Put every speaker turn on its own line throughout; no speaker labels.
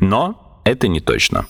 Но это не точно.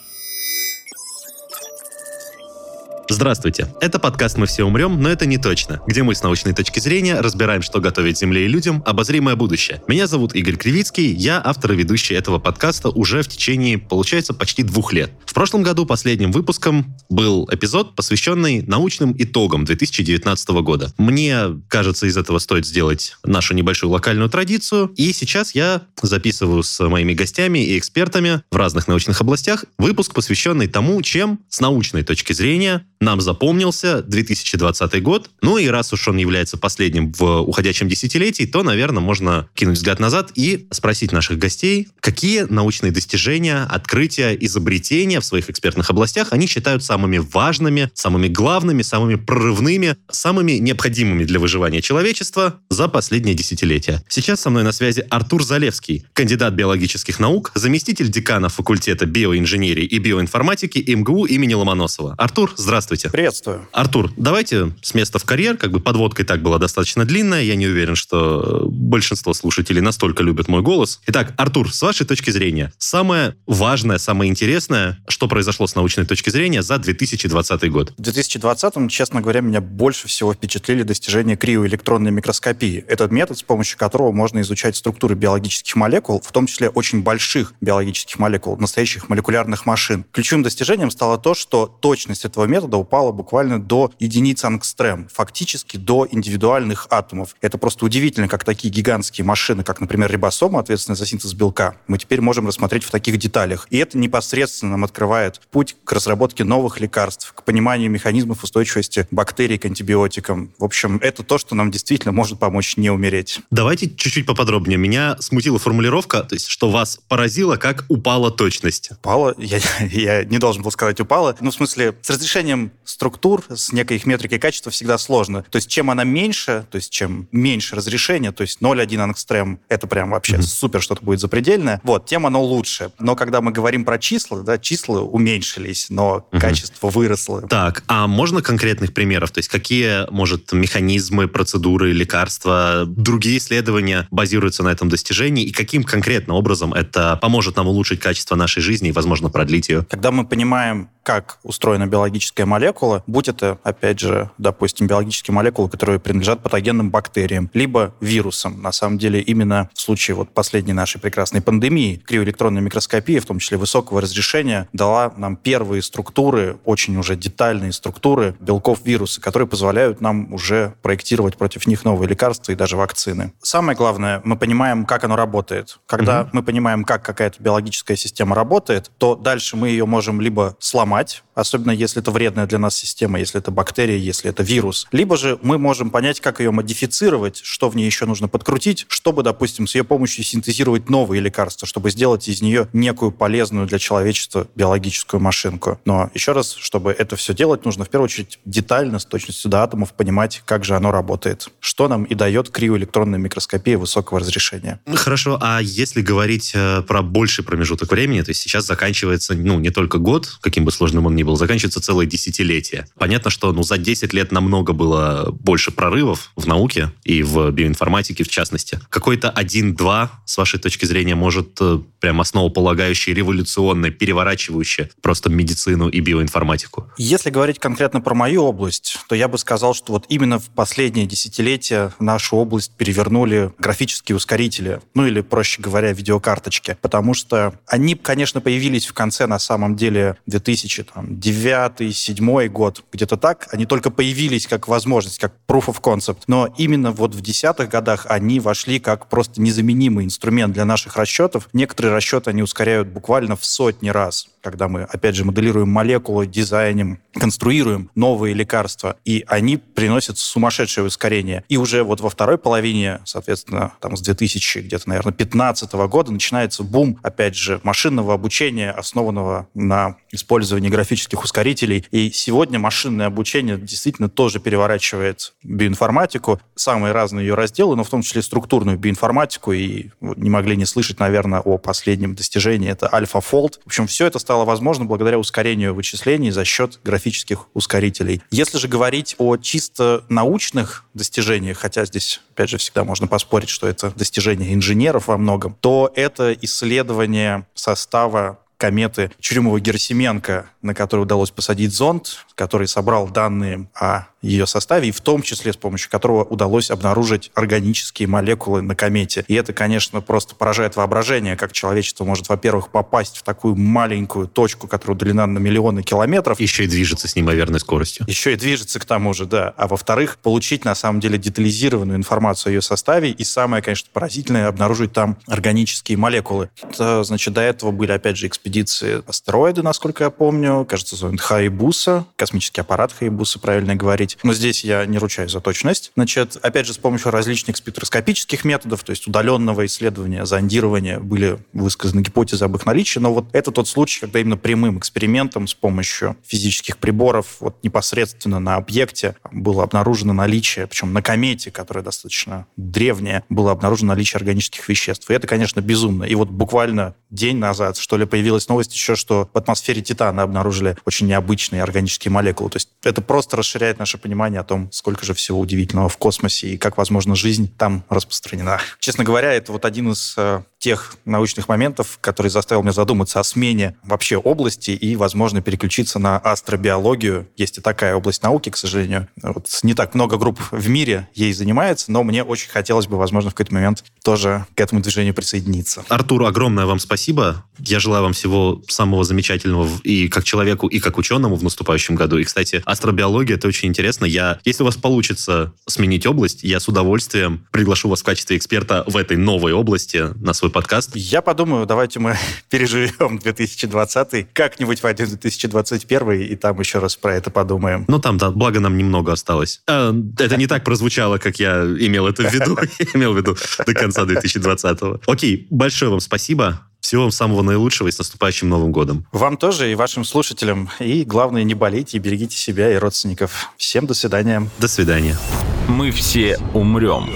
Здравствуйте. Это подкаст «Мы все умрем, но это не точно», где мы с научной точки зрения разбираем, что готовит Земле и людям обозримое будущее. Меня зовут Игорь Кривицкий, я автор и ведущий этого подкаста уже в течение, получается, почти двух лет. В прошлом году последним выпуском был эпизод, посвященный научным итогам 2019 года. Мне кажется, из этого стоит сделать нашу небольшую локальную традицию, и сейчас я записываю с моими гостями и экспертами в разных научных областях выпуск, посвященный тому, чем с научной точки зрения нам запомнился 2020 год. Ну и раз уж он является последним в уходящем десятилетии, то, наверное, можно кинуть взгляд назад и спросить наших гостей, какие научные достижения, открытия, изобретения в своих экспертных областях они считают самыми важными, самыми главными, самыми прорывными, самыми необходимыми для выживания человечества за последнее десятилетие. Сейчас со мной на связи Артур Залевский, кандидат биологических наук, заместитель декана факультета биоинженерии и биоинформатики МГУ имени Ломоносова. Артур, здравствуйте. Здравствуйте.
Приветствую.
Артур, давайте с места в карьер. Как бы подводка и так была достаточно длинная. Я не уверен, что большинство слушателей настолько любят мой голос. Итак, Артур, с вашей точки зрения, самое важное, самое интересное, что произошло с научной точки зрения за 2020 год?
В 2020, честно говоря, меня больше всего впечатлили достижения криоэлектронной микроскопии. Этот метод, с помощью которого можно изучать структуры биологических молекул, в том числе очень больших биологических молекул, настоящих молекулярных машин. Ключевым достижением стало то, что точность этого метода упала буквально до единиц ангстрем, фактически до индивидуальных атомов. Это просто удивительно, как такие гигантские машины, как, например, рибосомы, ответственные за синтез белка, мы теперь можем рассмотреть в таких деталях. И это непосредственно нам открывает путь к разработке новых лекарств, к пониманию механизмов устойчивости бактерий к антибиотикам. В общем, это то, что нам действительно может помочь не умереть.
Давайте чуть-чуть поподробнее. Меня смутила формулировка, то есть, что вас поразило, как упала точность.
Упала? Я, я не должен был сказать упала. Ну, в смысле, с разрешением структур, с некой их метрикой качества всегда сложно. То есть чем она меньше, то есть чем меньше разрешение, то есть 0,1 ангстрем, это прям вообще mm-hmm. супер, что-то будет запредельное, вот, тем оно лучше. Но когда мы говорим про числа, да, числа уменьшились, но mm-hmm. качество выросло.
Так, а можно конкретных примеров? То есть какие, может, механизмы, процедуры, лекарства, другие исследования базируются на этом достижении, и каким конкретно образом это поможет нам улучшить качество нашей жизни и, возможно, продлить ее?
Когда мы понимаем, как устроена биологическая молекула, будь это, опять же, допустим, биологические молекулы, которые принадлежат патогенным бактериям, либо вирусам. На самом деле, именно в случае вот последней нашей прекрасной пандемии криоэлектронная микроскопия, в том числе высокого разрешения, дала нам первые структуры, очень уже детальные структуры белков вируса, которые позволяют нам уже проектировать против них новые лекарства и даже вакцины. Самое главное, мы понимаем, как оно работает. Когда угу. мы понимаем, как какая-то биологическая система работает, то дальше мы ее можем либо сломать, особенно если это вредная для нас система, если это бактерия, если это вирус. Либо же мы можем понять, как ее модифицировать, что в ней еще нужно подкрутить, чтобы, допустим, с ее помощью синтезировать новые лекарства, чтобы сделать из нее некую полезную для человечества биологическую машинку. Но еще раз, чтобы это все делать, нужно в первую очередь детально, с точностью до атомов, понимать, как же оно работает. Что нам и дает криоэлектронная микроскопия высокого разрешения.
Хорошо, а если говорить э, про больший промежуток времени, то есть сейчас заканчивается, ну, не только год, каким бы сложным он ни было заканчиваться целое десятилетие. Понятно, что ну, за 10 лет намного было больше прорывов в науке и в биоинформатике в частности. Какой-то один-два, с вашей точки зрения, может э, прям основополагающий, революционный, переворачивающий просто медицину и биоинформатику?
Если говорить конкретно про мою область, то я бы сказал, что вот именно в последние десятилетия нашу область перевернули графические ускорители, ну или, проще говоря, видеокарточки, потому что они, конечно, появились в конце, на самом деле, 2000, там, девятый седьмой год, где-то так, они только появились как возможность, как proof of concept. Но именно вот в десятых годах они вошли как просто незаменимый инструмент для наших расчетов. Некоторые расчеты они ускоряют буквально в сотни раз, когда мы, опять же, моделируем молекулы дизайним, конструируем новые лекарства, и они приносят сумасшедшее ускорение. И уже вот во второй половине, соответственно, там с 2000 где-то, наверное, 15 года начинается бум, опять же, машинного обучения, основанного на использовании графических ускорителей. И сегодня машинное обучение действительно тоже переворачивает биоинформатику, самые разные ее разделы, но в том числе структурную биоинформатику, и не могли не слышать, наверное, о последнем достижении, это AlphaFold. В общем, все это стало возможно благодаря ускорению вычислений за счет графических ускорителей. Если же говорить о чисто научных достижениях, хотя здесь, опять же, всегда можно поспорить, что это достижение инженеров во многом, то это исследование состава кометы Чурюмова-Герасименко, на которой удалось посадить зонд, который собрал данные о ее составе, и в том числе с помощью которого удалось обнаружить органические молекулы на комете. И это, конечно, просто поражает воображение, как человечество может, во-первых, попасть в такую маленькую точку, которая удалена на миллионы километров.
Еще и движется с неимоверной скоростью.
Еще и движется к тому же, да. А во-вторых, получить, на самом деле, детализированную информацию о ее составе, и самое, конечно, поразительное, обнаружить там органические молекулы. Это, значит, до этого были, опять же, экспедиции астероиды, насколько я помню. Кажется, зовут Хайбуса, космический аппарат Хайбуса, правильно говорить говорить. Но здесь я не ручаюсь за точность. Значит, опять же, с помощью различных спектроскопических методов, то есть удаленного исследования, зондирования, были высказаны гипотезы об их наличии. Но вот это тот случай, когда именно прямым экспериментом с помощью физических приборов вот непосредственно на объекте было обнаружено наличие, причем на комете, которая достаточно древняя, было обнаружено наличие органических веществ. И это, конечно, безумно. И вот буквально день назад, что ли, появилась новость еще, что в атмосфере Титана обнаружили очень необычные органические молекулы. То есть это просто расширяет наше понимание о том, сколько же всего удивительного в космосе и как, возможно, жизнь там распространена. Честно говоря, это вот один из э, тех научных моментов, который заставил меня задуматься о смене вообще области и, возможно, переключиться на астробиологию. Есть и такая область науки, к сожалению. Вот не так много групп в мире ей занимается, но мне очень хотелось бы, возможно, в какой-то момент тоже к этому движению присоединиться.
Артур, огромное вам спасибо. Я желаю вам всего самого замечательного и как человеку, и как ученому в наступающем году. И, кстати, астробиология — это очень интересно. Я, если у вас получится сменить область, я с удовольствием приглашу вас в качестве эксперта в этой новой области на свой свой подкаст.
Я подумаю, давайте мы переживем 2020, как-нибудь войдем в 2021, и там еще раз про это подумаем.
Ну, там, да, благо нам немного осталось. А, это не так прозвучало, как я имел это в виду. имел в виду до конца 2020. Окей, большое вам спасибо. Всего вам самого наилучшего и с наступающим Новым годом.
Вам тоже и вашим слушателям. И главное, не болейте и берегите себя и родственников. Всем до свидания.
До свидания.
Мы все умрем.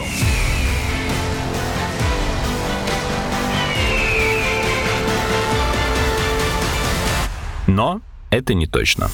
Но это не точно.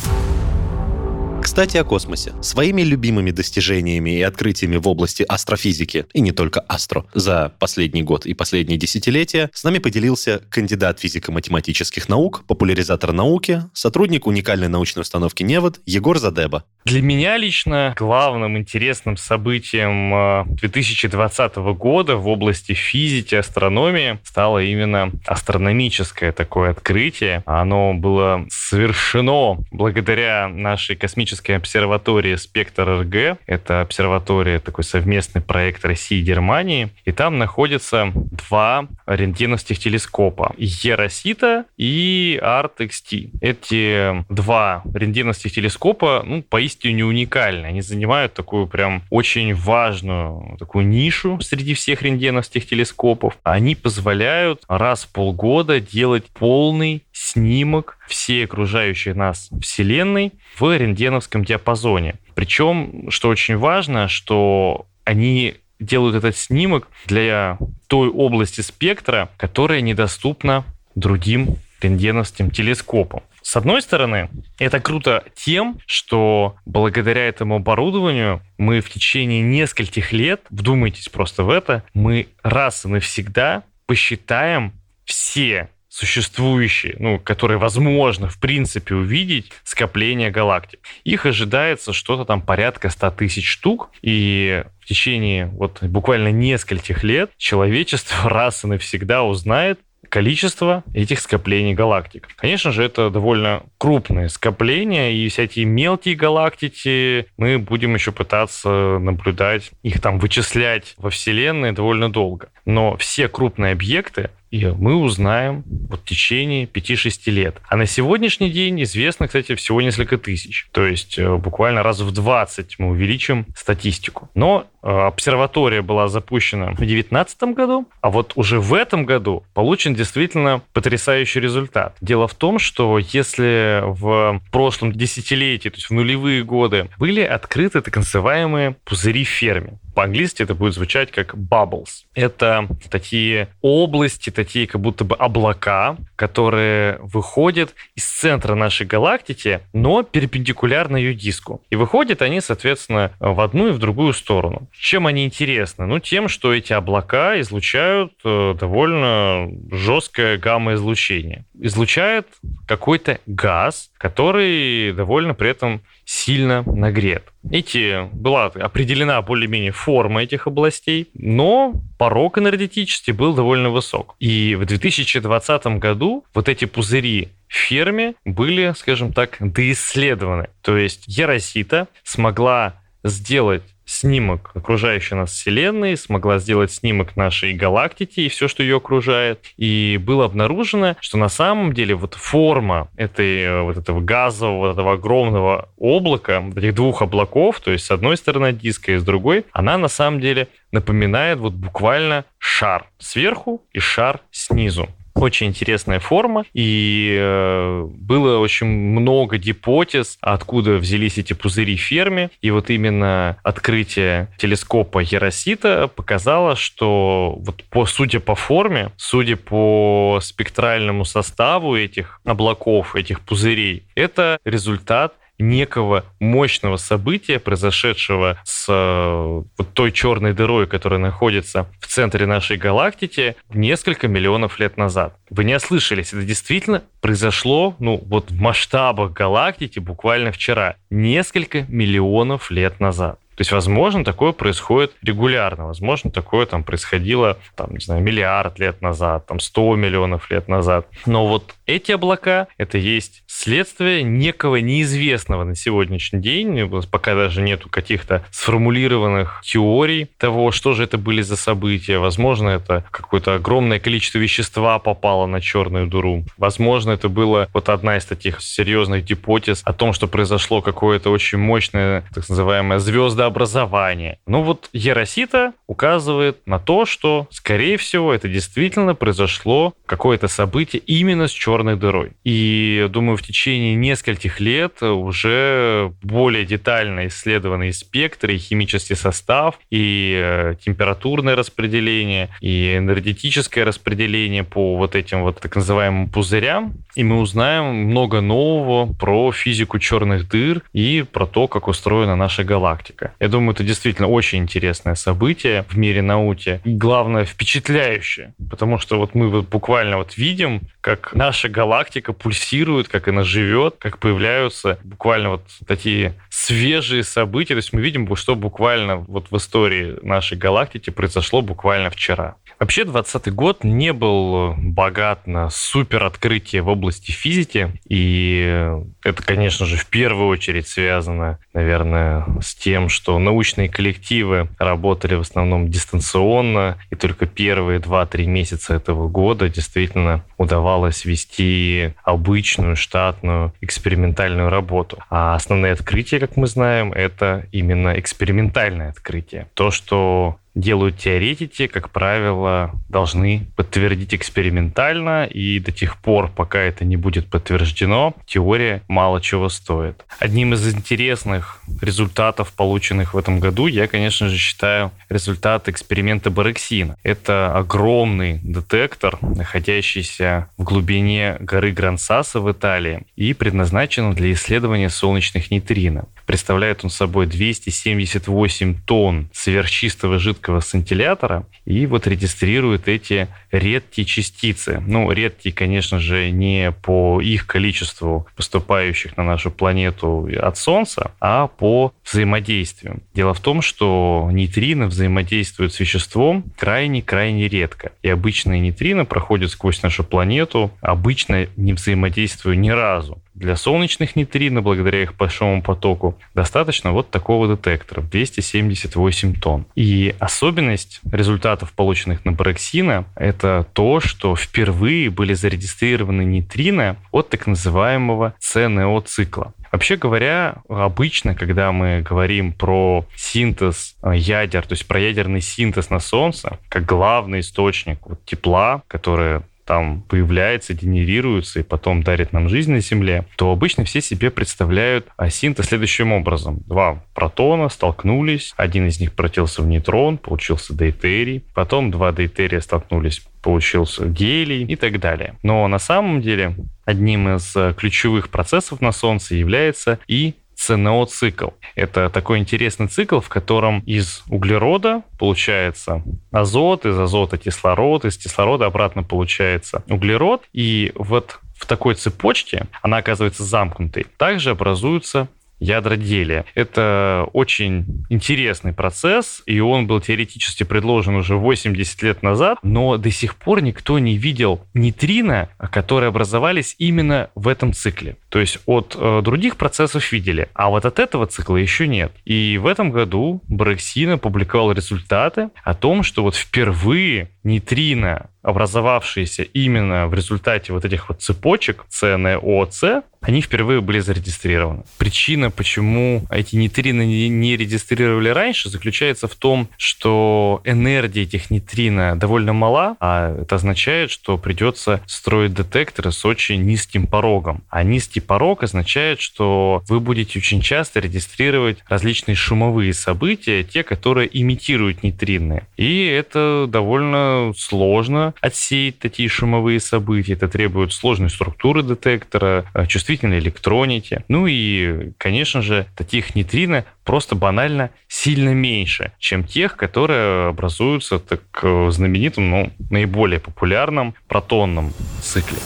Кстати, о космосе. Своими любимыми достижениями и открытиями в области астрофизики, и не только астро, за последний год и последние десятилетия с нами поделился кандидат физико-математических наук, популяризатор науки, сотрудник уникальной научной установки «Невод» Егор Задеба.
Для меня лично главным интересным событием 2020 э, года в области физики, астрономии стало именно астрономическое такое открытие. Оно было совершено благодаря нашей космической обсерватории «Спектр РГ». Это обсерватория, такой совместный проект России и Германии. И там находятся два рентгеновских телескопа. Еросита и ART-XT. Эти два рентгеновских телескопа, ну, поистине уникальны. Они занимают такую прям очень важную такую нишу среди всех рентгеновских телескопов. Они позволяют раз в полгода делать полный снимок всей окружающей нас Вселенной в рентгеновском диапазоне. Причем, что очень важно, что они делают этот снимок для той области спектра, которая недоступна другим рентгеновским телескопам. С одной стороны, это круто тем, что благодаря этому оборудованию мы в течение нескольких лет, вдумайтесь просто в это, мы раз и навсегда посчитаем все существующие, ну, которые возможно, в принципе, увидеть скопления галактик. Их ожидается что-то там порядка 100 тысяч штук, и в течение вот буквально нескольких лет человечество раз и навсегда узнает количество этих скоплений галактик. Конечно же, это довольно крупные скопления, и всякие мелкие галактики мы будем еще пытаться наблюдать, их там вычислять во Вселенной довольно долго. Но все крупные объекты, и мы узнаем вот в течение 5-6 лет. А на сегодняшний день известно, кстати, всего несколько тысяч. То есть э, буквально раз в 20 мы увеличим статистику. Но э, обсерватория была запущена в 2019 году, а вот уже в этом году получен действительно потрясающий результат. Дело в том, что если в прошлом десятилетии, то есть в нулевые годы, были открыты так называемые пузыри Ферми, по-английски это будет звучать как bubbles. Это такие области, такие как будто бы облака, которые выходят из центра нашей галактики, но перпендикулярно ее диску. И выходят они, соответственно, в одну и в другую сторону. Чем они интересны? Ну, тем, что эти облака излучают э, довольно жесткое гамма-излучение. Излучает какой-то газ, который довольно при этом сильно нагрет. Эти была определена более-менее форма этих областей, но порог энергетический был довольно высок. И в 2020 году вот эти пузыри в ферме были, скажем так, доисследованы. То есть Яросита смогла сделать снимок окружающей нас Вселенной, смогла сделать снимок нашей галактики и все, что ее окружает. И было обнаружено, что на самом деле вот форма этой, э, вот этого газового, вот этого огромного облака, этих двух облаков, то есть с одной стороны диска и с другой, она на самом деле напоминает вот буквально шар сверху и шар снизу. Очень интересная форма, и э, было очень много гипотез, откуда взялись эти пузыри Ферми. И вот именно открытие телескопа Яросита показало, что вот по, судя по форме, судя по спектральному составу этих облаков, этих пузырей, это результат некого мощного события, произошедшего с э, вот той черной дырой, которая находится в центре нашей галактики несколько миллионов лет назад. Вы не ослышались, это действительно произошло, ну, вот в масштабах галактики буквально вчера, несколько миллионов лет назад. То есть, возможно, такое происходит регулярно. Возможно, такое там происходило, там, не знаю, миллиард лет назад, там, 100 миллионов лет назад. Но вот эти облака — это есть следствие некого неизвестного на сегодняшний день. Пока даже нету каких-то сформулированных теорий того, что же это были за события. Возможно, это какое-то огромное количество вещества попало на черную дыру. Возможно, это было вот одна из таких серьезных гипотез о том, что произошло какое-то очень мощное, так называемое звездное образования. Ну вот Еросита указывает на то, что, скорее всего, это действительно произошло какое-то событие именно с черной дырой. И, думаю, в течение нескольких лет уже более детально исследованный спектр и химический состав, и э, температурное распределение, и энергетическое распределение по вот этим вот так называемым пузырям. И мы узнаем много нового про физику черных дыр и про то, как устроена наша галактика. Я думаю, это действительно очень интересное событие в мире науки. И главное, впечатляющее. Потому что вот мы вот буквально вот видим, как наша галактика пульсирует, как она живет, как появляются буквально вот такие свежие события. То есть мы видим, что буквально вот в истории нашей галактики произошло буквально вчера. Вообще 2020 год не был богат на супер открытие в области физики, и это, конечно же, в первую очередь связано, наверное, с тем, что научные коллективы работали в основном дистанционно, и только первые 2-3 месяца этого года действительно удавалось вести обычную штатную экспериментальную работу. А основные открытия, как мы знаем, это именно экспериментальное открытие. То, что делают теоретики, как правило, должны подтвердить экспериментально, и до тех пор, пока это не будет подтверждено, теория мало чего стоит. Одним из интересных результатов, полученных в этом году, я, конечно же, считаю результат эксперимента Барексина. Это огромный детектор, находящийся в глубине горы Грансаса в Италии и предназначен для исследования солнечных нейтрино. Представляет он собой 278 тонн сверхчистого жидкого космического сцинтиллятора и вот регистрирует эти редкие частицы. Ну, редкие, конечно же, не по их количеству поступающих на нашу планету от Солнца, а по взаимодействию. Дело в том, что нейтрино взаимодействуют с веществом крайне-крайне редко. И обычные нейтрино проходят сквозь нашу планету, обычно не взаимодействуя ни разу. Для солнечных нейтрино, благодаря их большому потоку, достаточно вот такого детектора 278 тонн. И особенность результатов, полученных на Барексина, это то, что впервые были зарегистрированы нейтрино от так называемого ЦНО-цикла. Вообще говоря, обычно, когда мы говорим про синтез э, ядер, то есть про ядерный синтез на Солнце, как главный источник вот тепла, который там появляется, генерируется и потом дарит нам жизнь на Земле, то обычно все себе представляют синтез следующим образом. Два протона столкнулись, один из них превратился в нейтрон, получился дейтерий, потом два дейтерия столкнулись, получился гелий и так далее. Но на самом деле одним из ключевых процессов на Солнце является и ЦНО-цикл. Это такой интересный цикл, в котором из углерода получается азот, из азота кислород, из кислорода обратно получается углерод. И вот в такой цепочке, она оказывается замкнутой, также образуются ядроделия. Это очень интересный процесс, и он был теоретически предложен уже 80 лет назад, но до сих пор никто не видел нейтрино, которые образовались именно в этом цикле. То есть от э, других процессов видели, а вот от этого цикла еще нет. И в этом году Брексин опубликовал результаты о том, что вот впервые нейтрино, образовавшиеся именно в результате вот этих вот цепочек ЦНОЦ, они впервые были зарегистрированы. Причина, почему эти нейтрино не регистрировали раньше, заключается в том, что энергия этих нейтрино довольно мала, а это означает, что придется строить детекторы с очень низким порогом. А низкий порог означает, что вы будете очень часто регистрировать различные шумовые события, те, которые имитируют нейтрино. И это довольно сложно отсеять такие шумовые события. Это требует сложной структуры детектора, э, чувствительной электроники. Ну и, конечно же, таких нейтрино просто банально сильно меньше, чем тех, которые образуются так э, знаменитым, ну, наиболее популярном протонном цикле.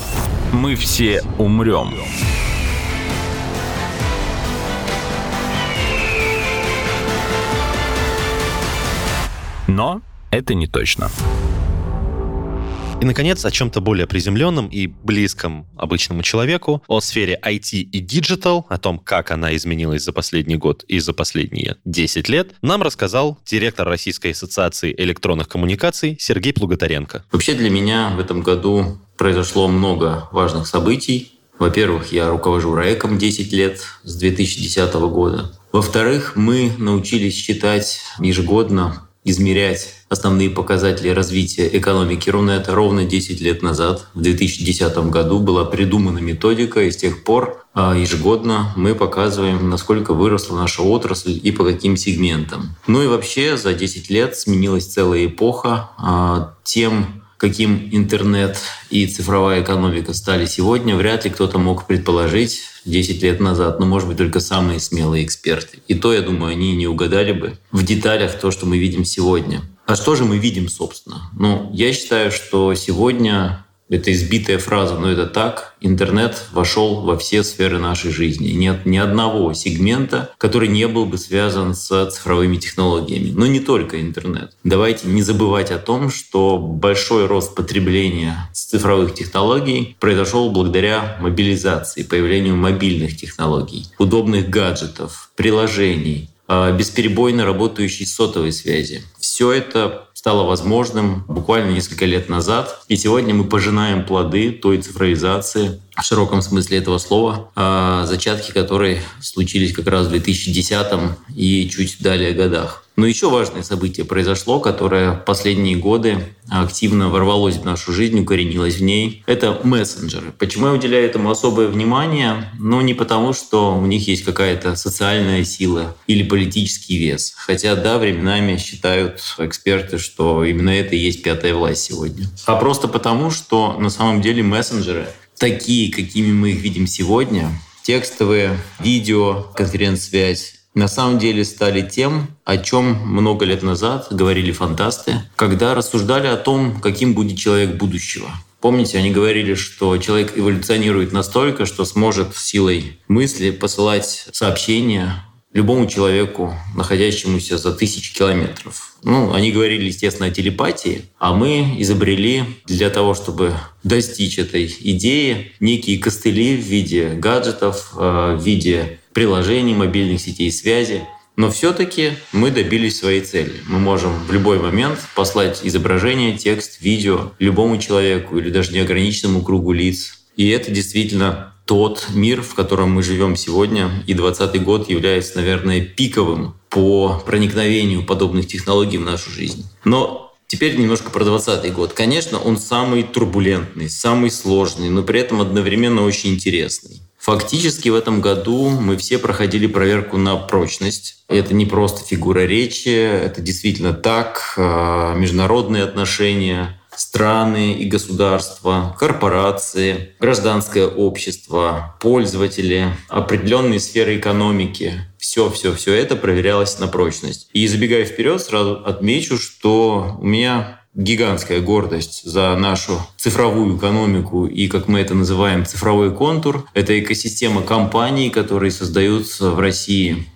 Мы все умрем. Но это не точно.
И, наконец, о чем-то более приземленном и близком обычному человеку, о сфере IT и Digital, о том, как она изменилась за последний год и за последние 10 лет, нам рассказал директор Российской ассоциации электронных коммуникаций Сергей Плуготаренко.
Вообще для меня в этом году произошло много важных событий. Во-первых, я руковожу РАЭКом 10 лет с 2010 года. Во-вторых, мы научились считать ежегодно измерять основные показатели развития экономики Рунета ровно 10 лет назад. В 2010 году была придумана методика, и с тех пор а, ежегодно мы показываем, насколько выросла наша отрасль и по каким сегментам. Ну и вообще за 10 лет сменилась целая эпоха а, тем, каким интернет и цифровая экономика стали сегодня, вряд ли кто-то мог предположить 10 лет назад, но, может быть, только самые смелые эксперты. И то, я думаю, они не угадали бы в деталях то, что мы видим сегодня. А что же мы видим, собственно? Ну, я считаю, что сегодня это избитая фраза, но это так. Интернет вошел во все сферы нашей жизни. Нет ни одного сегмента, который не был бы связан с цифровыми технологиями. Но не только интернет. Давайте не забывать о том, что большой рост потребления цифровых технологий произошел благодаря мобилизации, появлению мобильных технологий, удобных гаджетов, приложений, а, бесперебойно работающей сотовой связи. Все это стало возможным буквально несколько лет назад. И сегодня мы пожинаем плоды той цифровизации, в широком смысле этого слова, а, зачатки которой случились как раз в 2010 и чуть далее годах. Но еще важное событие произошло, которое в последние годы активно ворвалось в нашу жизнь, укоренилось в ней. Это мессенджеры. Почему я уделяю этому особое внимание? Ну, не потому, что у них есть какая-то социальная сила или политический вес. Хотя, да, временами считают эксперты, что именно это и есть пятая власть сегодня. А просто потому, что на самом деле мессенджеры такие, какими мы их видим сегодня, текстовые, видео, конференц-связь, на самом деле стали тем, о чем много лет назад говорили фантасты, когда рассуждали о том, каким будет человек будущего. Помните, они говорили, что человек эволюционирует настолько, что сможет силой мысли посылать сообщения любому человеку, находящемуся за тысячи километров. Ну, они говорили, естественно, о телепатии, а мы изобрели для того, чтобы достичь этой идеи, некие костыли в виде гаджетов, э, в виде приложений, мобильных сетей связи. Но все-таки мы добились своей цели. Мы можем в любой момент послать изображение, текст, видео любому человеку или даже неограниченному кругу лиц. И это действительно тот мир, в котором мы живем сегодня, и 2020 год является, наверное, пиковым по проникновению подобных технологий в нашу жизнь. Но Теперь немножко про 2020 год. Конечно, он самый турбулентный, самый сложный, но при этом одновременно очень интересный. Фактически в этом году мы все проходили проверку на прочность. Это не просто фигура речи, это действительно так, а, международные отношения, страны и государства, корпорации, гражданское общество, пользователи, определенные сферы экономики. Все, все, все это проверялось на прочность. И забегая вперед, сразу отмечу, что у меня гигантская гордость за нашу цифровую экономику и, как мы это называем, цифровой контур. Это экосистема компаний, которые создаются в России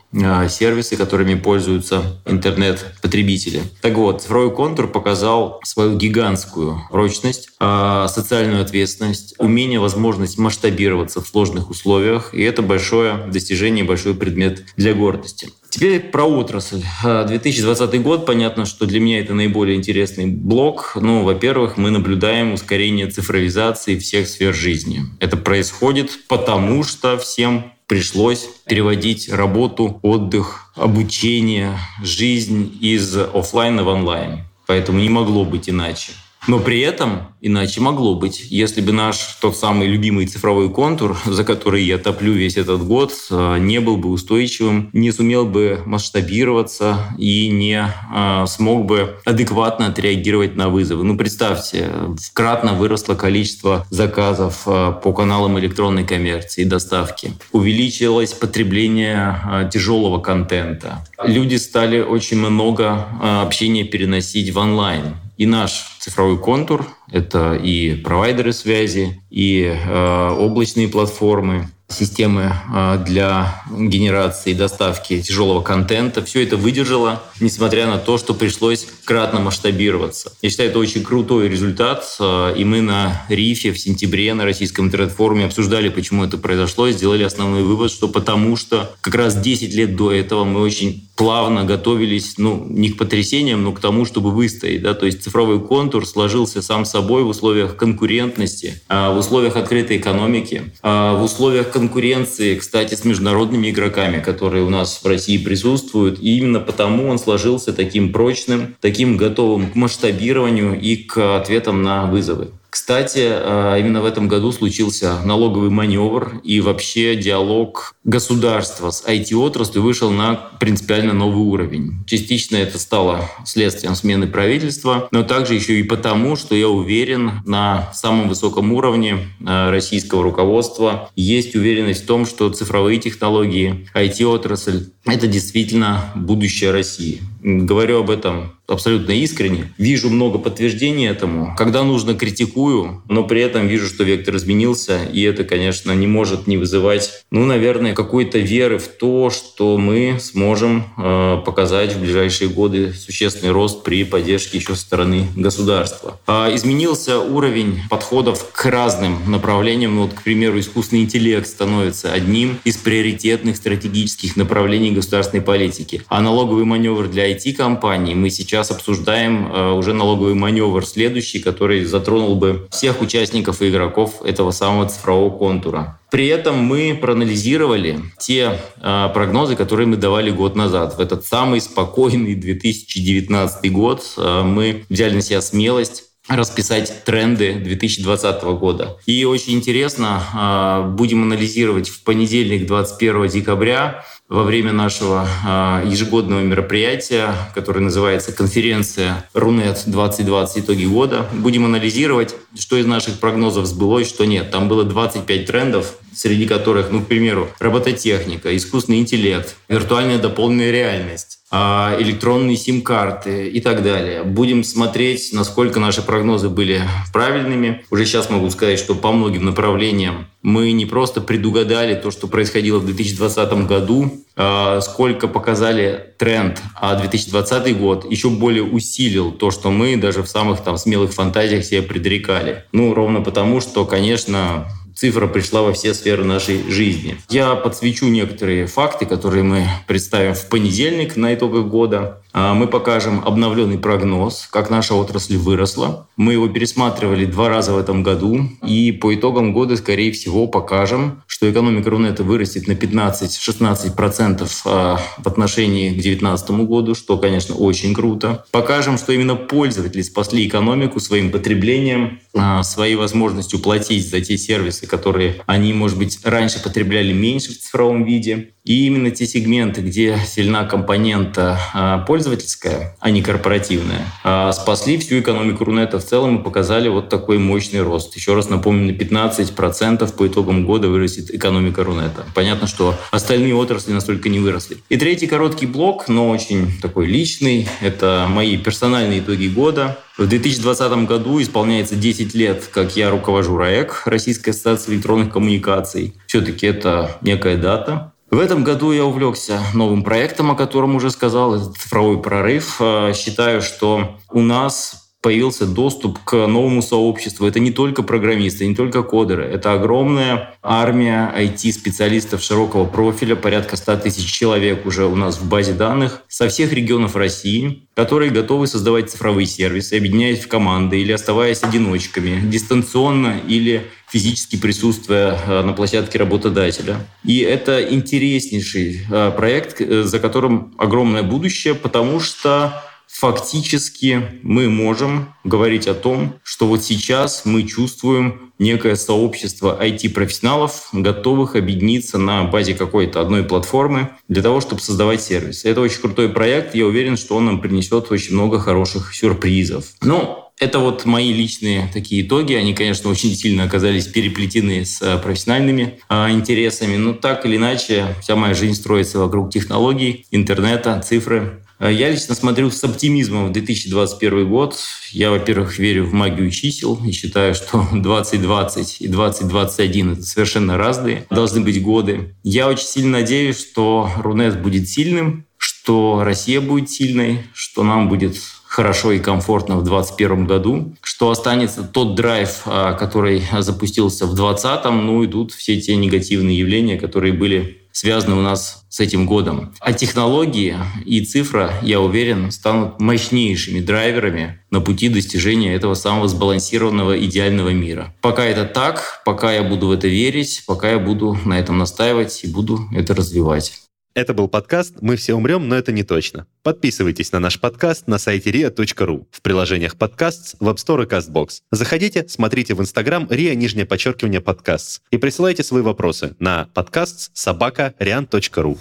сервисы, которыми пользуются интернет-потребители. Так вот, цифровой контур показал свою гигантскую прочность, а, социальную ответственность, умение, возможность масштабироваться в сложных условиях, и это большое достижение, большой предмет для гордости. Теперь про отрасль. 2020 а, год, понятно, что для меня это наиболее интересный блок. Ну, во-первых, мы наблюдаем ускорение цифровизации всех сфер жизни. Это происходит потому, что всем пришлось переводить работу, отдых, обучение, жизнь из офлайна в онлайн. Поэтому не могло быть иначе. Но при этом иначе могло быть. Если бы наш тот самый любимый цифровой контур, за который я топлю весь этот год, э, не был бы устойчивым, не сумел бы масштабироваться и не э, смог бы адекватно отреагировать на вызовы. Ну, представьте, кратно выросло количество заказов э, по каналам электронной коммерции и доставки. Увеличилось потребление тяжелого контента. Люди стали очень много общения переносить в онлайн и наш цифровой контур — это и провайдеры связи, и э, облачные платформы, системы а, для генерации и доставки тяжелого контента. Все это выдержало, несмотря на то, что пришлось кратно масштабироваться. Я считаю, это очень крутой результат. А, и мы на РИФе в сентябре на российском интернет-форуме обсуждали, почему это произошло, и сделали основной вывод, что потому что как раз 10 лет до этого мы очень плавно готовились, ну, не к потрясениям, но к тому, чтобы выстоять. Да? То есть цифровой контур сложился сам собой в условиях конкурентности, а, в условиях открытой экономики, в условиях конкуренции, кстати, с международными игроками, которые у нас в России присутствуют. И именно потому он сложился таким прочным, таким готовым к масштабированию и к ответам на вызовы. Кстати, э, именно в этом году случился налоговый маневр, и вообще диалог государства с IT-отраслью вышел на принципиально новый уровень. Частично это стало следствием смены правительства, но также еще и потому, что я уверен, на самом высоком уровне э, российского руководства есть уверенность в том, что цифровые технологии, IT-отрасль — это действительно будущее России. Говорю об этом абсолютно искренне. Вижу много подтверждений этому. Когда нужно, критикую, но при этом вижу, что вектор изменился, и это, конечно, не может не вызывать, ну, наверное, какой-то веры в то, что мы сможем э, показать в ближайшие годы существенный рост при поддержке еще со стороны государства. Э, изменился уровень подходов к разным направлениям. Ну, вот, к примеру, искусственный интеллект становится одним из приоритетных стратегических направлений государственной политики. А налоговый маневр для IT-компаний мы сейчас обсуждаем э, уже налоговый маневр следующий, который затронул бы всех участников и игроков этого самого цифрового контура. При этом мы проанализировали те э, прогнозы, которые мы давали год назад. В этот самый спокойный 2019 год э, мы взяли на себя смелость расписать тренды 2020 года. И очень интересно, а, будем анализировать в понедельник, 21 декабря, во время нашего а, ежегодного мероприятия, которое называется конференция Рунет 2020 итоги года. Будем анализировать, что из наших прогнозов сбылось, что нет. Там было 25 трендов, среди которых, ну, к примеру, робототехника, искусственный интеллект, виртуальная дополненная реальность, электронные сим-карты и так далее. Будем смотреть, насколько наши прогнозы были правильными. Уже сейчас могу сказать, что по многим направлениям мы не просто предугадали то, что происходило в 2020 году, а сколько показали тренд, а 2020 год еще более усилил то, что мы даже в самых там смелых фантазиях себе предрекали. Ну, ровно потому, что, конечно, цифра пришла во все сферы нашей жизни. Я подсвечу некоторые факты, которые мы представим в понедельник на итогах года. А, мы покажем обновленный прогноз, как наша отрасль выросла. Мы его пересматривали два раза в этом году. И по итогам года, скорее всего, покажем, что экономика Рунета вырастет на 15-16% а, в отношении к 2019 году, что, конечно, очень круто. Покажем, что именно пользователи спасли экономику своим потреблением, а, своей возможностью платить за те сервисы, которые они, может быть, раньше потребляли меньше в цифровом виде. И именно те сегменты, где сильна компонента пользователя, пользовательская, а не корпоративная, а спасли всю экономику Рунета в целом и показали вот такой мощный рост. Еще раз напомню, на 15% по итогам года вырастет экономика Рунета. Понятно, что остальные отрасли настолько не выросли. И третий короткий блок, но очень такой личный, это мои персональные итоги года. В 2020 году исполняется 10 лет, как я руковожу РАЭК, Российской ассоциации электронных коммуникаций. Все-таки это некая дата. В этом году я увлекся новым проектом, о котором уже сказал, это цифровой прорыв. Э, считаю, что у нас появился доступ к новому сообществу. Это не только программисты, не только кодеры. Это огромная армия IT-специалистов широкого профиля, порядка 100 тысяч человек уже у нас в базе данных со всех регионов России, которые готовы создавать цифровые сервисы, объединяясь в команды или оставаясь одиночками, дистанционно или физически присутствуя э, на площадке работодателя. И это интереснейший э, проект, э, за которым огромное будущее, потому что фактически мы можем говорить о том, что вот сейчас мы чувствуем некое сообщество IT-профессионалов, готовых объединиться на базе какой-то одной платформы для того, чтобы создавать сервис. Это очень крутой проект. Я уверен, что он нам принесет очень много хороших сюрпризов. Ну, это вот мои личные такие итоги. Они, конечно, очень сильно оказались переплетены с э, профессиональными а, интересами. Но так или иначе, вся моя жизнь строится вокруг технологий, интернета, цифры. Э, я лично смотрю с оптимизмом в 2021 год. Я, во-первых, верю в магию чисел и считаю, что 2020 и 2021 — это совершенно разные должны быть годы. Я очень сильно надеюсь, что Рунет будет сильным, что Россия будет сильной, что нам будет хорошо и комфортно в 2021 году, что останется тот драйв, а, который запустился в 2020, ну, идут все те негативные явления, которые были связаны у нас с этим годом. А технологии и цифра, я уверен, станут мощнейшими драйверами на пути достижения этого самого сбалансированного идеального мира. Пока это так, пока я буду в это верить, пока я буду на этом настаивать и буду это развивать.
Это был подкаст «Мы все умрем, но это не точно». Подписывайтесь на наш подкаст на сайте ria.ru, в приложениях подкаст, в App Store и CastBox. Заходите, смотрите в Instagram ria, нижнее подчеркивание подкаст и присылайте свои вопросы на подкаст собака rian.ru.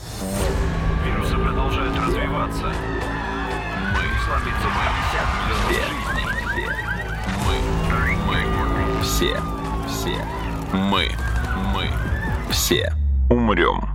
Вирусы продолжают развиваться. Мы мы, все, все, мы, мы, все умрем.